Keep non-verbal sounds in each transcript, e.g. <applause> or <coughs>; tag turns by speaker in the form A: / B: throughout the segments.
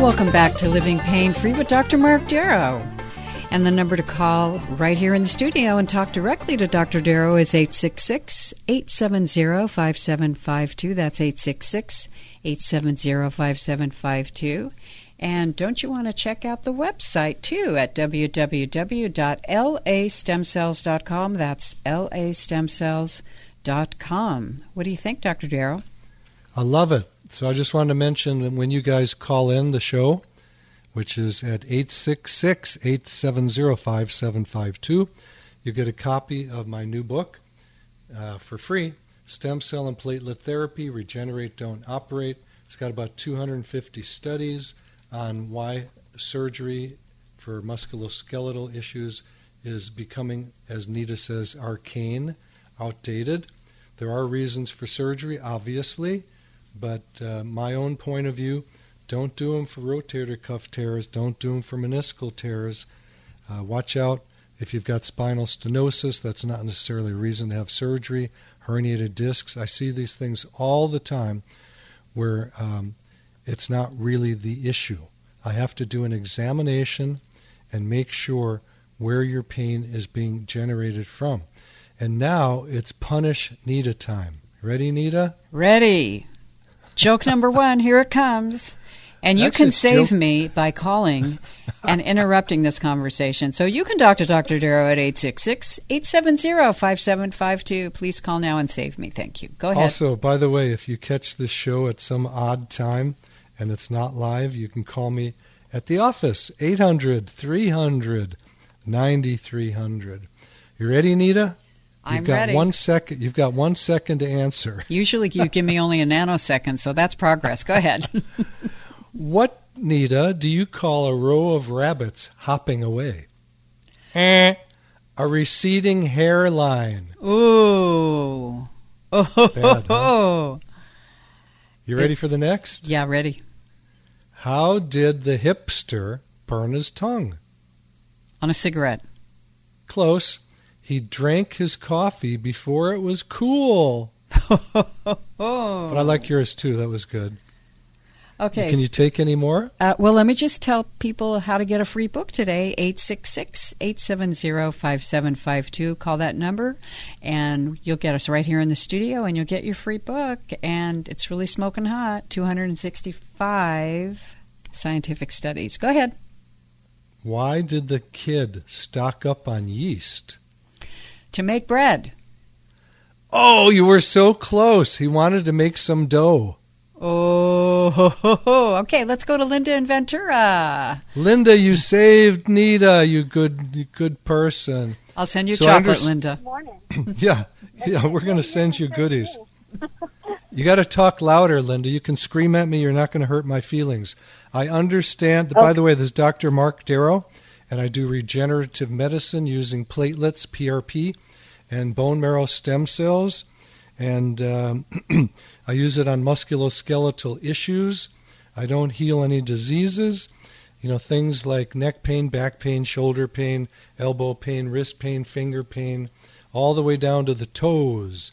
A: Welcome back to Living Pain Free with Dr. Mark Darrow. And the number to call right here in the studio and talk directly to Dr. Darrow is 866 870 5752. That's 866 870 5752. And don't you want to check out the website too at www.lastemcells.com? That's lastemcells.com. What do you think, Dr. Darrow?
B: I love it. So I just wanted to mention that when you guys call in the show, which is at 866-870-5752, you get a copy of my new book uh, for free, Stem Cell and Platelet Therapy, Regenerate, Don't Operate. It's got about 250 studies on why surgery for musculoskeletal issues is becoming, as Nita says, arcane, outdated. There are reasons for surgery, obviously. But uh, my own point of view, don't do them for rotator cuff tears. Don't do them for meniscal tears. Uh, watch out if you've got spinal stenosis. That's not necessarily a reason to have surgery. Herniated discs. I see these things all the time where um, it's not really the issue. I have to do an examination and make sure where your pain is being generated from. And now it's punish Nita time. Ready, Nita?
A: Ready. Joke number one, here it comes. And you
B: That's
A: can save
B: joke.
A: me by calling and interrupting this conversation. So you can talk to Dr. Darrow at 866 870 5752. Please call now and save me. Thank you. Go ahead.
B: Also, by the way, if you catch this show at some odd time and it's not live, you can call me at the office, 800 300 9300. You ready, Nita? You've
A: I'm
B: got
A: ready.
B: one second. You've got one second to answer. <laughs>
A: Usually you give me only a nanosecond, so that's progress. Go ahead. <laughs>
B: What, Nita, do you call a row of rabbits hopping away? Eh. A receding hairline.
A: Ooh. Oh,
B: Bad, huh? <laughs> You ready for the next?
A: yeah, ready.
B: How did the hipster burn his tongue?
A: On a cigarette.
B: Close. He drank his coffee before it was cool. <laughs> But I like yours too. That was good.
A: Okay.
B: Can you take any more?
A: Uh, well, let me just tell people how to get a free book today 866 870 5752. Call that number, and you'll get us right here in the studio, and you'll get your free book. And it's really smoking hot 265 scientific studies. Go ahead.
B: Why did the kid stock up on yeast?
A: To make bread.
B: Oh, you were so close. He wanted to make some dough.
A: Oh, ho, ho, ho. okay. Let's go to Linda in Ventura.
B: Linda, you saved Nita. You good, you good person.
A: I'll send you
B: So
A: chocolate,
B: underst-
A: Linda.
C: Morning. <laughs>
B: Yeah, yeah. We're gonna send you goodies. You got to talk louder, Linda. You can scream at me. You're not going to hurt my feelings. I understand. By the way, this is Dr. Mark Darrow, and I do regenerative medicine using platelets, PRP, and bone marrow stem cells. And um, <clears throat> I use it on musculoskeletal issues. I don't heal any diseases. You know, things like neck pain, back pain, shoulder pain, elbow pain, wrist pain, finger pain, all the way down to the toes.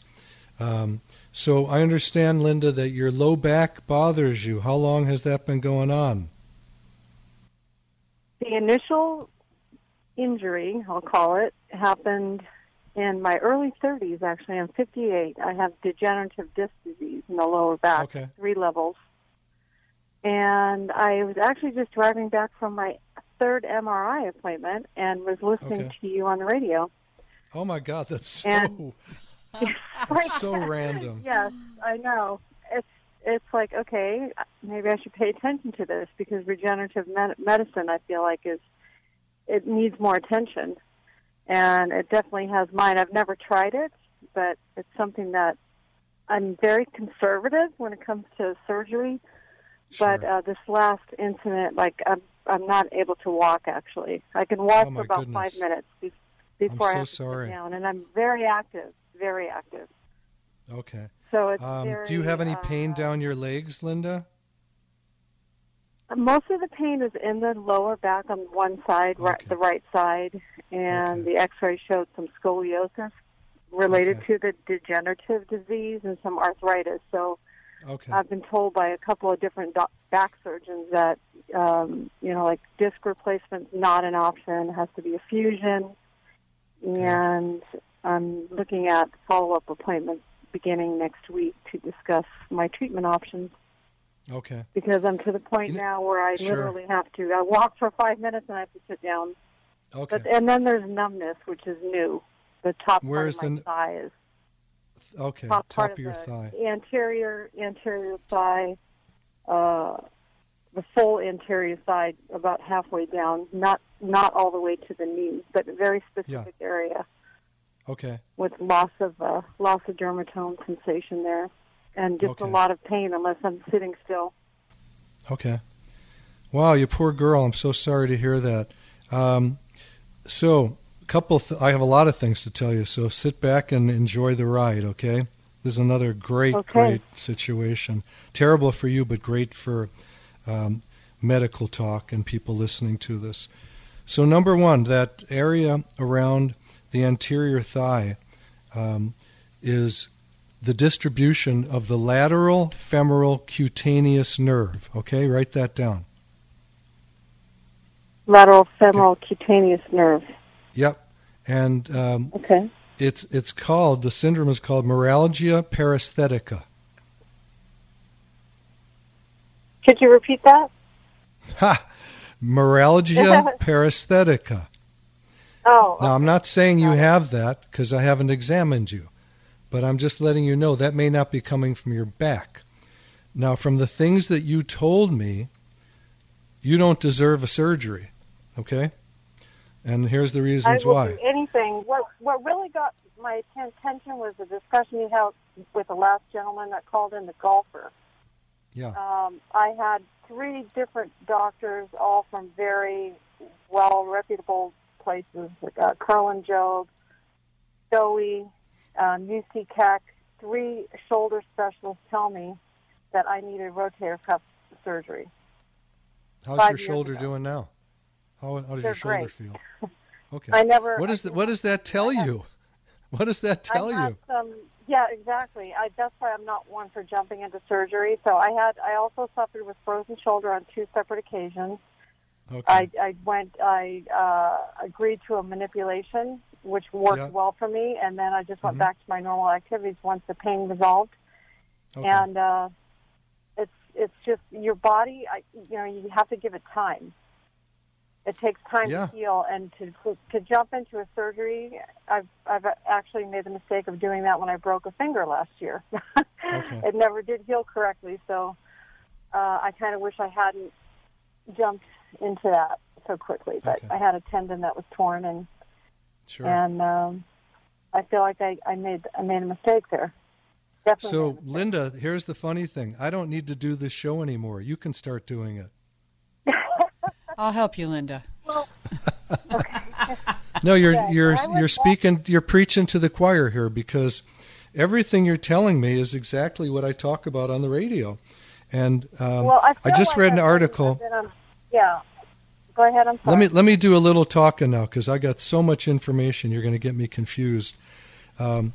B: Um, so I understand, Linda, that your low back bothers you. How long has that been going on?
C: The initial injury, I'll call it, happened in my early 30s. Actually, I'm 58. I have degenerative disc disease in the lower back,
B: Okay.
C: three levels. And I was actually just driving back from my third MRI appointment and was listening
B: Okay.
C: to you on the radio.
B: Oh my God, that's so
C: And-
B: that's <laughs> <laughs> so random.
C: Yes, I know. It's it's like okay, maybe I should pay attention to this because regenerative med- medicine, I feel like, is it needs more attention, and it definitely has mine. I've never tried it, but it's something that I'm very conservative when it comes to surgery. But
B: Sure.
C: uh, this last incident, like I'm I'm not able to walk. Actually, I can walk
B: Oh,
C: for about
B: goodness.
C: five minutes be- before I
B: so
C: have to
B: sorry.
C: sit down, and I'm very active, very active.
B: Okay.
C: So it's
B: Um,
C: very,
B: do you have any pain
C: uh,
B: down your legs, Linda?
C: Most of the pain is in the lower back on one side, right, the right side, and
B: Okay.
C: the X-ray showed some scoliosis related
B: Okay.
C: to the degenerative disease and some arthritis. So
B: Okay.
C: I've been told by a couple of different doc- back surgeons that um, you know, like disc replacement's not an option; it has to be a fusion. And I'm looking at follow-up appointments beginning next week to discuss my treatment options
B: Okay.
C: because I'm to the point
B: You kn-
C: now where I
B: Sure.
C: literally have to. I walk for five minutes and I have to sit down.
B: Okay.
C: But and then there's numbness, which is new. The top
B: Where's
C: part of my
B: the-
C: thigh is
B: Okay.
C: top,
B: Top
C: part
B: of your thigh.
C: anterior anterior thigh, uh, the full anterior thigh, about halfway down, not not all the way to the knee, but a very specific area
B: Okay.
C: with loss of uh, loss of dermatome sensation there, and just
B: Okay.
C: a lot of pain unless I'm sitting still.
B: Okay. Wow, you poor girl. I'm so sorry to hear that. Um, so, a couple. Th- I have a lot of things to tell you. So sit back and enjoy the ride. Okay. This is another great,
C: Okay.
B: great situation. Terrible for you, but great for um, medical talk and people listening to this. So, number one, that area around the anterior thigh um, is the distribution of the lateral femoral cutaneous nerve. Okay, write that down.
C: Lateral femoral cutaneous nerve.
B: Yep. And um,
C: Okay.
B: it's it's called the syndrome is called meralgia paresthetica.
C: Could you repeat that?
B: Ha! Meralgia <laughs> paresthetica.
C: Oh,
B: Now I'm not saying you have that because I haven't examined you, but I'm just letting you know that may not be coming from your back. Now, from the things that you told me, you don't deserve a surgery. Okay? And here's the
C: I
B: reasons
C: will
B: why.
C: do anything. What what really got my attention was the discussion you had with the last gentleman that called in, the golfer.
B: Yeah.
C: Um, I had three different doctors, all from very well reputable places, like uh, Kerlan-Jobe, Stowe, um, UC Keck. Three shoulder specialists tell me that I need a rotator cuff surgery.
B: How's
C: five
B: your shoulder
C: ago.
B: doing now? How, how does
C: They're
B: your shoulder
C: great.
B: feel? <laughs> Okay.
C: I never.
B: What does th- what does that tell
C: have-
B: you? <laughs> What does that tell you?
C: Some, yeah, exactly. I, that's why I'm not one for jumping into surgery. So I had. I also suffered with frozen shoulder on two separate occasions.
B: Okay.
C: I, I went. I uh, agreed to a manipulation, which worked
B: Yeah.
C: well for me, and then I just went
B: Mhm.
C: back to my normal activities once the pain resolved.
B: okay.
C: And uh, it's it's just your body. I, you know, you have to give it time. It takes time
B: Yeah.
C: to heal, and to to jump into a surgery. I've I've actually made the mistake of doing that when I broke a finger last year.
B: Okay. <laughs>
C: It never did heal correctly, so uh, I kind of wish I hadn't jumped into that so quickly. But
B: Okay.
C: I had a tendon that was torn, and
B: Sure.
C: and um, I feel like I, I made I made a mistake there. Definitely.
B: So,
C: mistake.
B: Linda, here's the funny thing. I don't need to do this show anymore. You can start doing it. <laughs>
A: I'll help you, Linda.
B: No, you're <laughs>
C: Yeah,
B: you're you're speaking you're preaching to the choir here because everything you're telling me is exactly what I talk about on the radio. And um,
C: well, I, feel
B: just
C: like
B: read an
C: I've been-
B: article.
C: I've been on- yeah. Go ahead. I'm sorry.
B: Let me let me do a little talking now because I got so much information. You're going to get me confused. Um,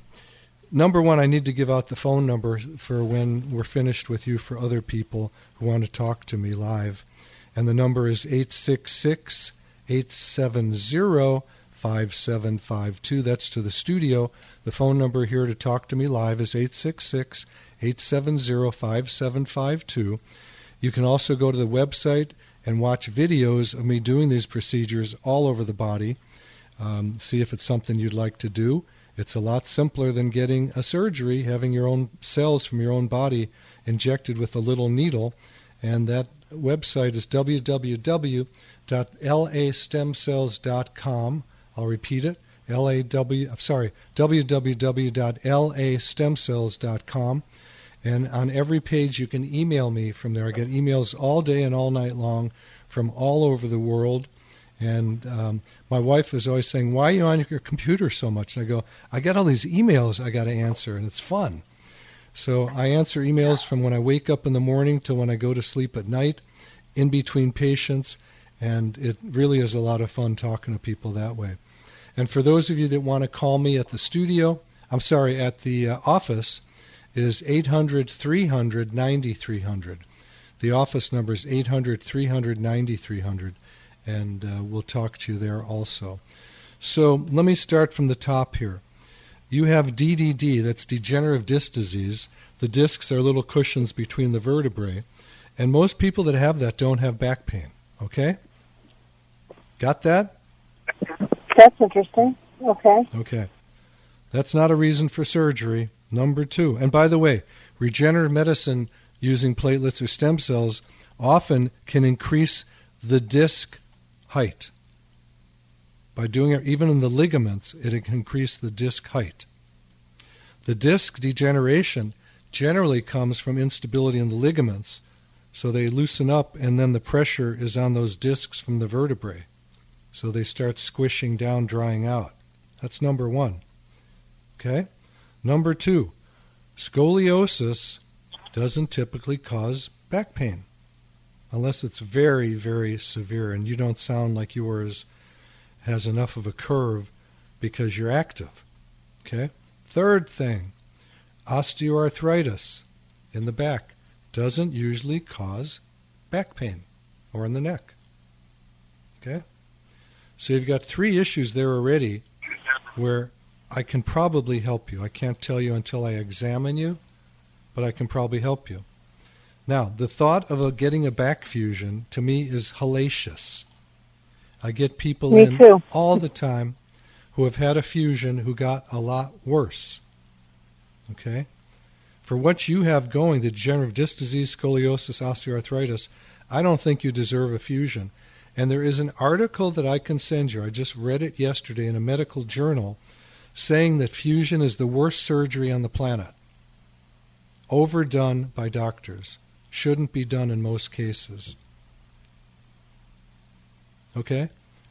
B: number one, I need to give out the phone number for when we're finished with you for other people who want to talk to me live, and the number is eight six six eight seven zero 5752. That's to the studio. The phone number here to talk to me live is 866 870 5752. You can also go to the website and watch videos of me doing these procedures all over the body. Um, see if it's something you'd like to do. It's a lot simpler than getting a surgery, having your own cells from your own body injected with a little needle. And that website is www.lastemcells.com. I'll repeat it. L-A-W, I'm sorry, www.lastemcells.com. And on every page, you can email me from there. I get emails all day and all night long from all over the world. And um, my wife is always saying, "Why are you on your computer so much?" And I go, "I got all these emails I got to answer, and it's fun." So I answer emails from when I wake up in the morning to when I go to sleep at night, in between patients, and it really is a lot of fun talking to people that way. And for those of you that want to call me at the studio, I'm sorry, at the uh, office, is 800 300 9300. The office number is 800 300 9300 and uh, we'll talk to you there also. So let me start from the top here. You have DDD, that's degenerative disc disease. The discs are little cushions between the vertebrae, and most people that have that don't have back pain. Okay? Got that?
C: That's interesting. Okay.
B: Okay. That's not a reason for surgery. Number two. And by the way, regenerative medicine using platelets or stem cells often can increase the disc height. By doing it even in the ligaments, it can increase the disc height. The disc degeneration generally comes from instability in the ligaments, so they loosen up and then the pressure is on those discs from the vertebrae. So they start squishing down, drying out. That's number one. Okay? Number two, scoliosis doesn't typically cause back pain unless it's very, very severe and you don't sound like yours has enough of a curve because you're active. Okay? Third thing, osteoarthritis in the back doesn't usually cause back pain or in the neck. Okay? So you've got three issues there already where I can probably help you. I can't tell you until I examine you, but I can probably help you. Now, the thought of a, getting a back fusion to me is hellacious. I get people
C: Me
B: in
C: too.
B: all the time who have had a fusion who got a lot worse. Okay? For what you have going, the degenerative disc disease, scoliosis, osteoarthritis, I don't think you deserve a fusion. And there is an article that I can send you. I just read it yesterday in a medical journal saying that fusion is the worst surgery on the planet. Overdone by doctors shouldn't be done in most cases. Okay?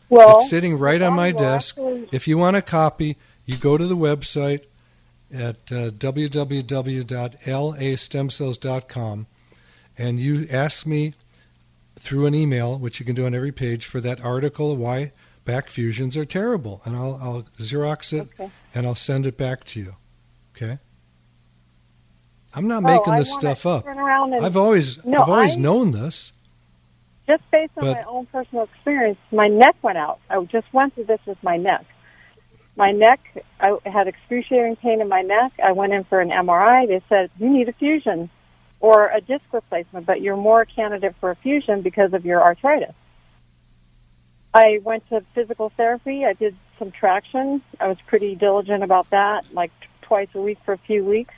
C: Well,
B: it's sitting right on my desk. If you want a copy, you go to the website at uh, www.lastemcells.com and you ask me through an email, which you can do on every page, for that article why back fusions are terrible, and I'll, I'll Xerox it
C: Okay.
B: and I'll send it back to you. Okay? I'm not
C: Oh,
B: making this stuff up.
C: And
B: I've always
C: No,
B: I've always
C: I-
B: known this.
C: just based on
B: but-
C: my own personal experience, my neck went out. I just went through this with my neck. My neck, I had excruciating pain in my neck. I went in for an MRI. They said you need a fusion or a disc replacement, but you're more a candidate for a fusion because of your arthritis. I went to physical therapy. I did some traction. I was pretty diligent about that, like t- twice a week for a few weeks.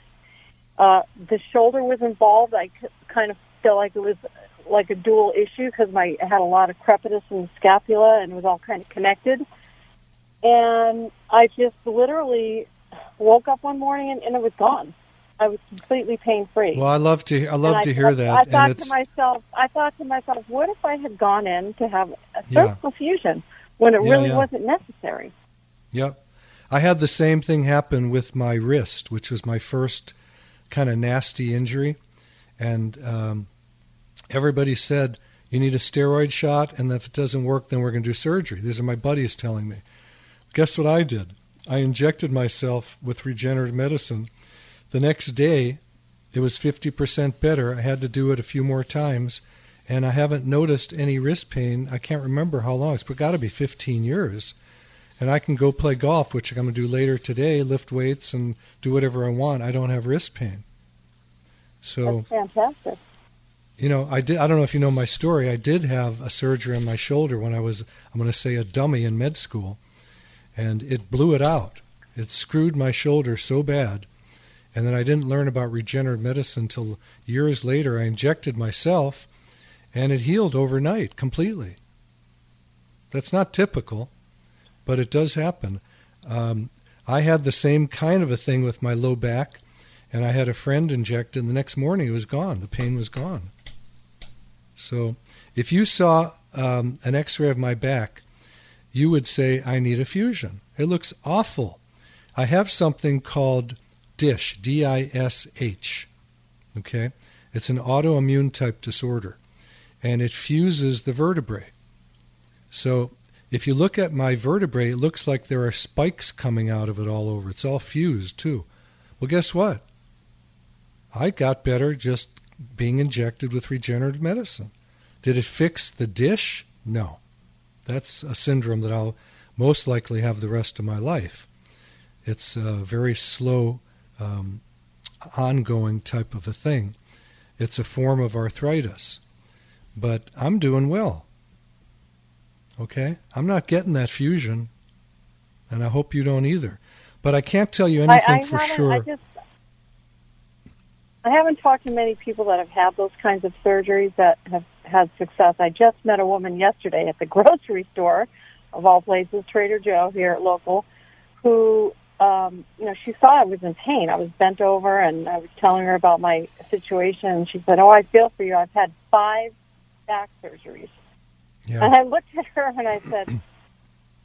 C: Uh, the shoulder was involved. I c- kind of felt like it was like a dual issue because my I had a lot of crepitus in the scapula and it was all kind of connected. And I just literally woke up one morning and, and it was gone. I was completely pain free.
B: Well, I love to I love
C: and
B: to
C: I,
B: hear
C: I,
B: that,
C: I thought
B: and
C: to myself, I thought to myself, what if I had gone in to have a
B: Yeah.
C: fusion when it
B: Yeah,
C: really
B: yeah.
C: wasn't necessary?
B: Yep. I had the same thing happen with my wrist, which was my first kind of nasty injury. And um, everybody said, you need a steroid shot, and if it doesn't work, then we're going to do surgery. These are my buddies telling me. Guess what I did? I injected myself with regenerative medicine. The next day, it was 50% better. I had to do it a few more times, and I haven't noticed any wrist pain. I can't remember how long. It's got to be 15 years and I can go play golf, which I'm going to do later today, lift weights and do whatever I want. I don't have wrist pain.
C: So That's fantastic.
B: You know, I did. I don't know if you know my story. I did have a surgery on my shoulder when I was, I'm going to say, a dummy in med school, and it blew it out. It screwed my shoulder so bad, and then I didn't learn about regenerative medicine until years later. I injected myself, and it healed overnight completely. That's not typical, but it does happen. Um, I had the same kind of a thing with my low back, and I had a friend inject, and the next morning it was gone. The pain was gone. So if you saw um, an X-ray of my back, you would say I need a fusion. It looks awful. I have something called DISH, D-I-S-H. Okay, it's an autoimmune type disorder, and it fuses the vertebrae. So if you look at my vertebrae, it looks like there are spikes coming out of it all over. It's all fused too. Well, guess what? I got better just being injected with regenerative medicine. Did it fix the dish? No. That's a syndrome that I'll most likely have the rest of my life. It's a very slow, um, ongoing type of a thing. It's a form of arthritis. But I'm doing well. Okay? I'm not getting that fusion, and I hope you don't either. But I can't tell you anything
C: I, I
B: for sure.
C: I, just, I haven't talked to many people that have had those kinds of surgeries that have had success. I just met a woman yesterday at the <laughs> grocery store, of all places, Trader Joe here at local, who um, you know, she saw I was in pain. I was bent over and I was telling her about my situation and she said, Oh, I feel for you. I've had five back surgeries. Yeah. And I looked at her and I said,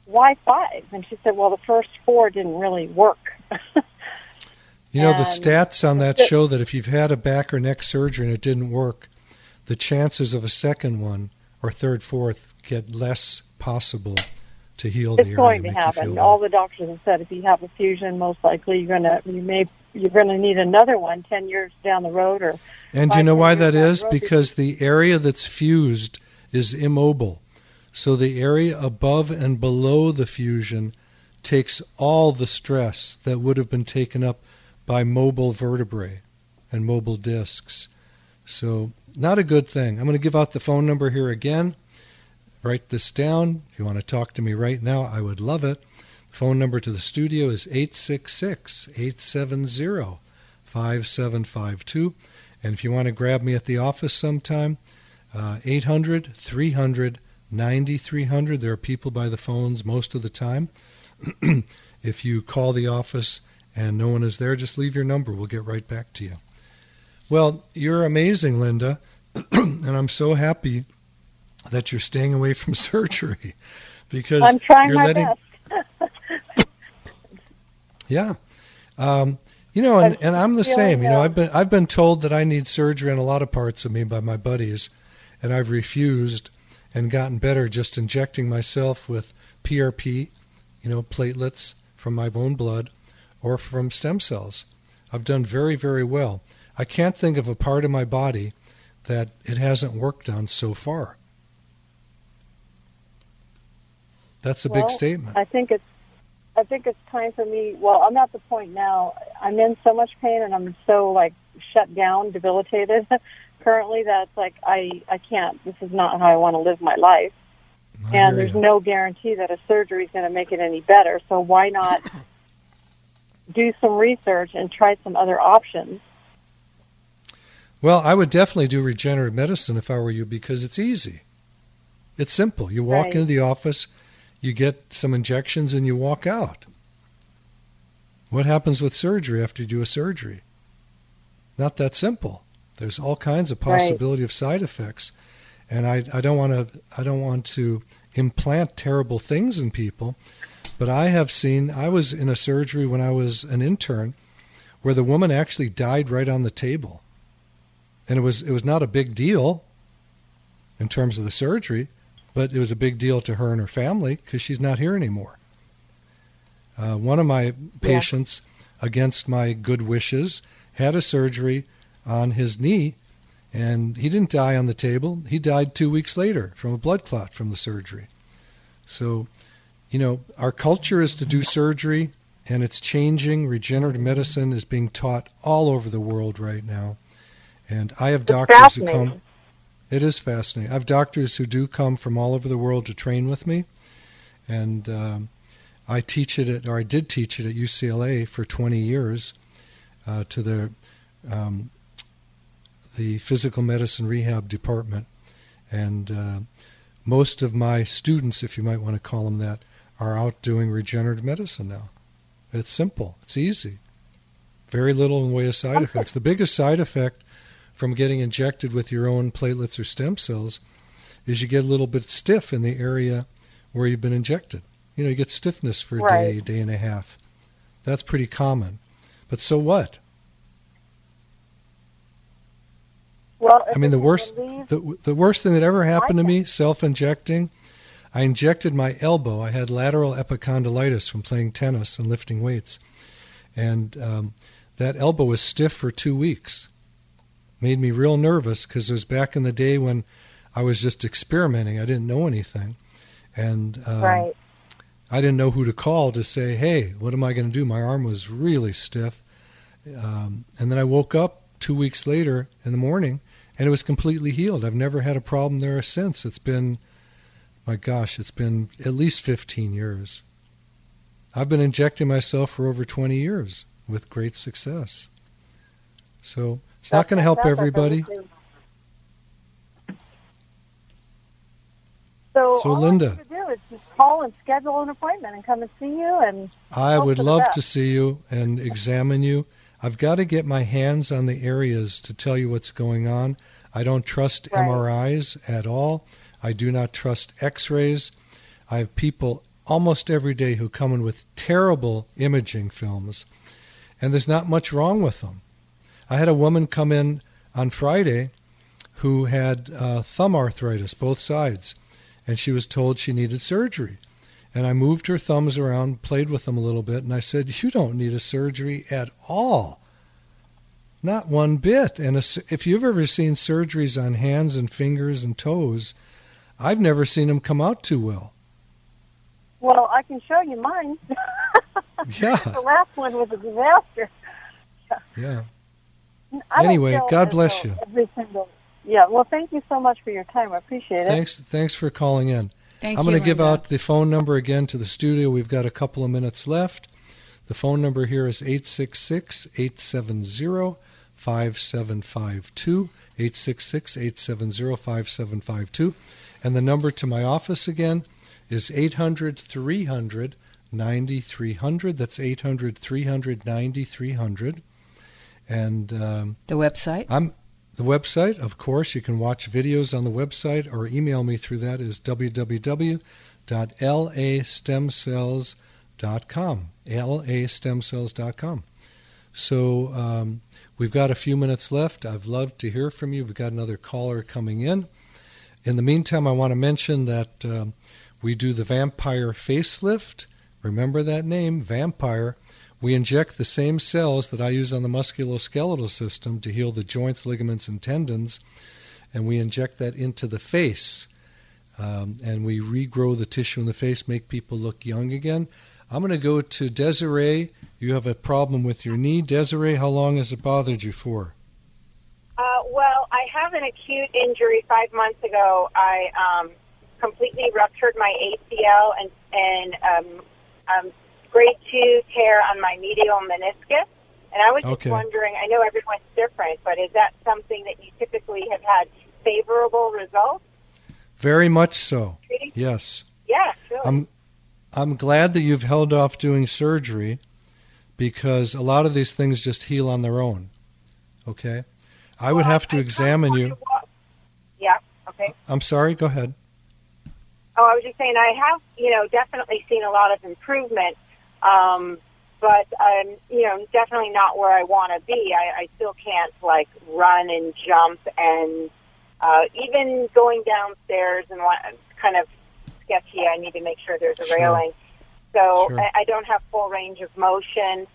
C: "Why five? And she said, "Well, the first four didn't really work." <laughs>
B: you know, the stats on that show that if you've had a back or neck surgery and it didn't work, the chances of a second one or third, fourth get less possible to heal
C: it's
B: the.
C: Going to happen. All the doctors have said if you have a fusion, most likely you're gonna you may you're gonna need another one ten years down the road or.
B: And do you know why that is? Because the area that's fused is immobile. So the area above and below the fusion takes all the stress that would have been taken up by mobile vertebrae and mobile discs. So, not a good thing. I'm going to give out the phone number here again. Write this down. If you want to talk to me right now, I would love it. phone number to the studio is 866 870 5752. And if you want to grab me at the office sometime, uh, 800 300 9300. There are people by the phones most of the time. <clears throat> if you call the office and no one is there, just leave your number. We'll get right back to you. Well, you're amazing, Linda, <clears throat> and I'm so happy that you're staying away from <laughs> surgery because
C: I'm trying
B: you're
C: my
B: letting.
C: best. <laughs>
B: yeah, um, you know, and, and I'm the same. You know, I've been I've been told that I need surgery in a lot of parts of me by my buddies, and I've refused and gotten better just injecting myself with PRP, you know, platelets from my bone blood or from stem cells. I've done very, very well. I can't think of a part of my body that it hasn't worked on so far. That's a
C: well,
B: big statement.
C: I think it's I think it's time for me. Well, I'm at the point now. I'm in so much pain and I'm so like shut down, debilitated <laughs> currently that's like I I can't. This is not how I want to live my life. I and there's
B: you.
C: no guarantee that a surgery is going to make it any better. So why not <coughs> do some research and try some other options?
B: Well, I would definitely do regenerative medicine if I were you because it's easy. It's simple. You walk
C: right.
B: into the office, you get some injections, and you walk out. What happens with surgery after you do a surgery? Not that simple. There's all kinds of possibility
C: right.
B: of side effects, and I, I don't want to I don't want to implant terrible things in people, but I have seen I was in a surgery when I was an intern, where the woman actually died right on the table, and it was it was not a big deal in terms of the surgery, but it was a big deal to her and her family because she's not here anymore. Uh, one of my patients, yeah. against my good wishes, had a surgery on his knee, and he didn't die on the table. He died two weeks later from a blood clot from the surgery. So you know, our culture is to do surgery, and it's changing. Regenerative medicine is being taught all over the world right now, and I have doctors who come. It is fascinating. I have doctors who do come from all over the world to train with me, and um, I teach it at, or I did teach it at UCLA for 20 years uh, to the um, the physical medicine rehab department, and uh, most of my students, if you might want to call them that, are out doing regenerative medicine now. It's simple. It's easy. Very little in the way of side effects. The biggest side effect from getting injected with your own platelets or stem cells is you get a little bit stiff in the area where you've been injected. You know, you get stiffness for a
C: right.
B: day, day and a half. That's pretty common. But so what?
C: Well,
B: I mean, the worst the, the worst thing that ever happened to me, self-injecting, I injected my elbow. I had lateral epicondylitis from playing tennis and lifting weights, and um, that elbow was stiff for two weeks. Made me real nervous because it was back in the day when I was just experimenting. I didn't know anything, and um,
C: right.
B: I didn't know who to call to say, "Hey, what am I going to do?" My arm was really stiff, um, and then I woke up two weeks later in the morning, and it was completely healed. I've never had a problem there since. It's been, my gosh, it's been at least 15 years. I've been injecting myself for over 20 years with great success. So it's not going to help everybody.
C: So,
B: So,
C: all
B: Linda.
C: I need to do is just call and schedule an appointment and come and see you. And
B: I would love
C: best.
B: to see you and examine you. I've got to get my hands on the areas to tell you what's going on. I don't trust
C: Right.
B: MRIs at all. I do not trust X-rays. I have people almost every day who come in with terrible imaging films, and there's not much wrong with them. I had a woman come in on Friday who had uh, thumb arthritis, both sides, and she was told she needed surgery. And I moved her thumbs around, played with them a little bit, and I said, You don't need a surgery at all. Not one bit. And a if you've ever seen surgeries on hands and fingers and toes, I've never seen them come out too well.
C: well, I can show you mine. <laughs>
B: Yeah.
C: the last one was a disaster.
B: Yeah.
C: I
B: Anyway, God bless you.
C: Every single. Yeah. Well, thank you so much for your time. I appreciate it.
B: Thanks thanks for calling in.
A: Thank
B: I'm going to give out the phone number again to the studio. We've got a couple of minutes left. The phone number here is 866 870 5752. 866 870 5752. And the number to my office again is 800 300 9300. That's 800 300 9300. And um,
A: The website.
B: I'm the website, of course, you can watch videos on the website or email me through that is www.lastemcells.com. lastemcells.com. So um, we've got a few minutes left. I'd love to hear from you. We've got another caller coming in. In the meantime, I want to mention that um, we do the vampire facelift. Remember that name, vampire. We inject the same cells that I use on the musculoskeletal system to heal the joints, ligaments, and tendons, and we inject that into the face. Um, and we regrow the tissue in the face, make people look young again. I'm going to go to Desiree. You have a problem with your knee. Desiree, how long has it bothered you for?
D: Uh, well, I have an acute injury. Five months ago, I um, completely ruptured my ACL and and um, um, grade two tear on my medial meniscus. And I was just
B: Okay.
D: wondering. I know everyone's different, but is that something that you typically have had favorable results?
B: Very much so. Yes.
D: Yeah, really.
B: I'm I'm glad that you've held off doing surgery because a lot of these things just heal on their own. Okay? I would
D: Well,
B: have to
D: I
B: examine you.
D: Yeah. Okay.
B: I'm sorry, go ahead.
D: Oh, I was just saying I have, you know, definitely seen a lot of improvement, um, but I'm, you know, definitely not where I want to be. I, I still can't like run and jump, and uh, even going downstairs and what, kind of sketchy. I need to make sure there's a
B: Sure.
D: railing, so
B: Sure.
D: I, I don't have full range of motion.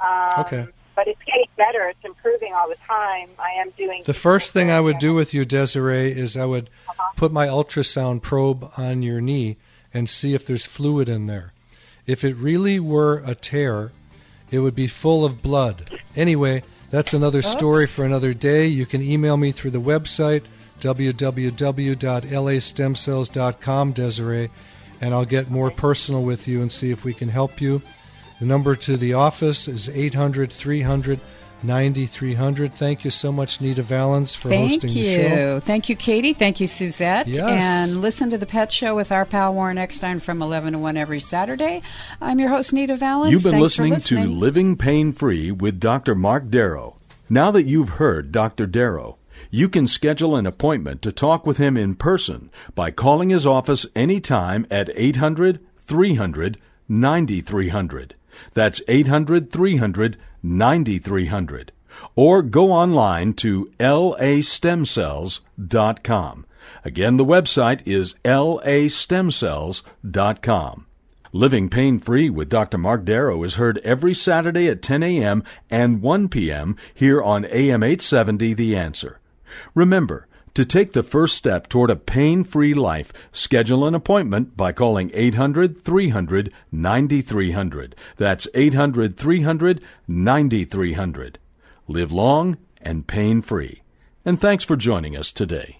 D: Um,
B: Okay.
D: But it's getting better. It's improving all the time. I am doing
B: The first thing I would do with you, Desiree, is I would
D: Uh-huh.
B: put my ultrasound probe on your knee and see if there's fluid in there. If it really were a tear, it would be full of blood. Anyway, that's another story
A: Oops.
B: for another day. You can email me through the website www.lastemcells.com, Desiree, and I'll get more personal with you and see if we can help you. The number to the office is 800 300 9300. Thank you so much, Nita Vallens, for
A: Thank
B: hosting
A: you.
B: the show.
A: Thank you, Katie. Thank you, Suzette.
B: Yes.
A: And listen to the Pet Show with our pal Warren Eckstein from 11 to 1 every Saturday. I'm your host, Nita Vallens.
E: You've been
A: Thanks for
E: listening, to Living Pain Free with Dr. Mark Darrow. Now that you've heard Dr. Darrow, you can schedule an appointment to talk with him in person by calling his office anytime at 800 300 9300. That's 800 300 9300. Or go online to lastemcells.com. Again, the website is lastemcells.com. Living Pain Free with Dr. Mark Darrow is heard every Saturday at 10 a.m. and 1 p.m. here on AM 870 The Answer. Remember, to take the first step toward a pain free life, schedule an appointment by calling 800 300 9300. That's 800 300 9300. Live long and pain free. And thanks for joining us today.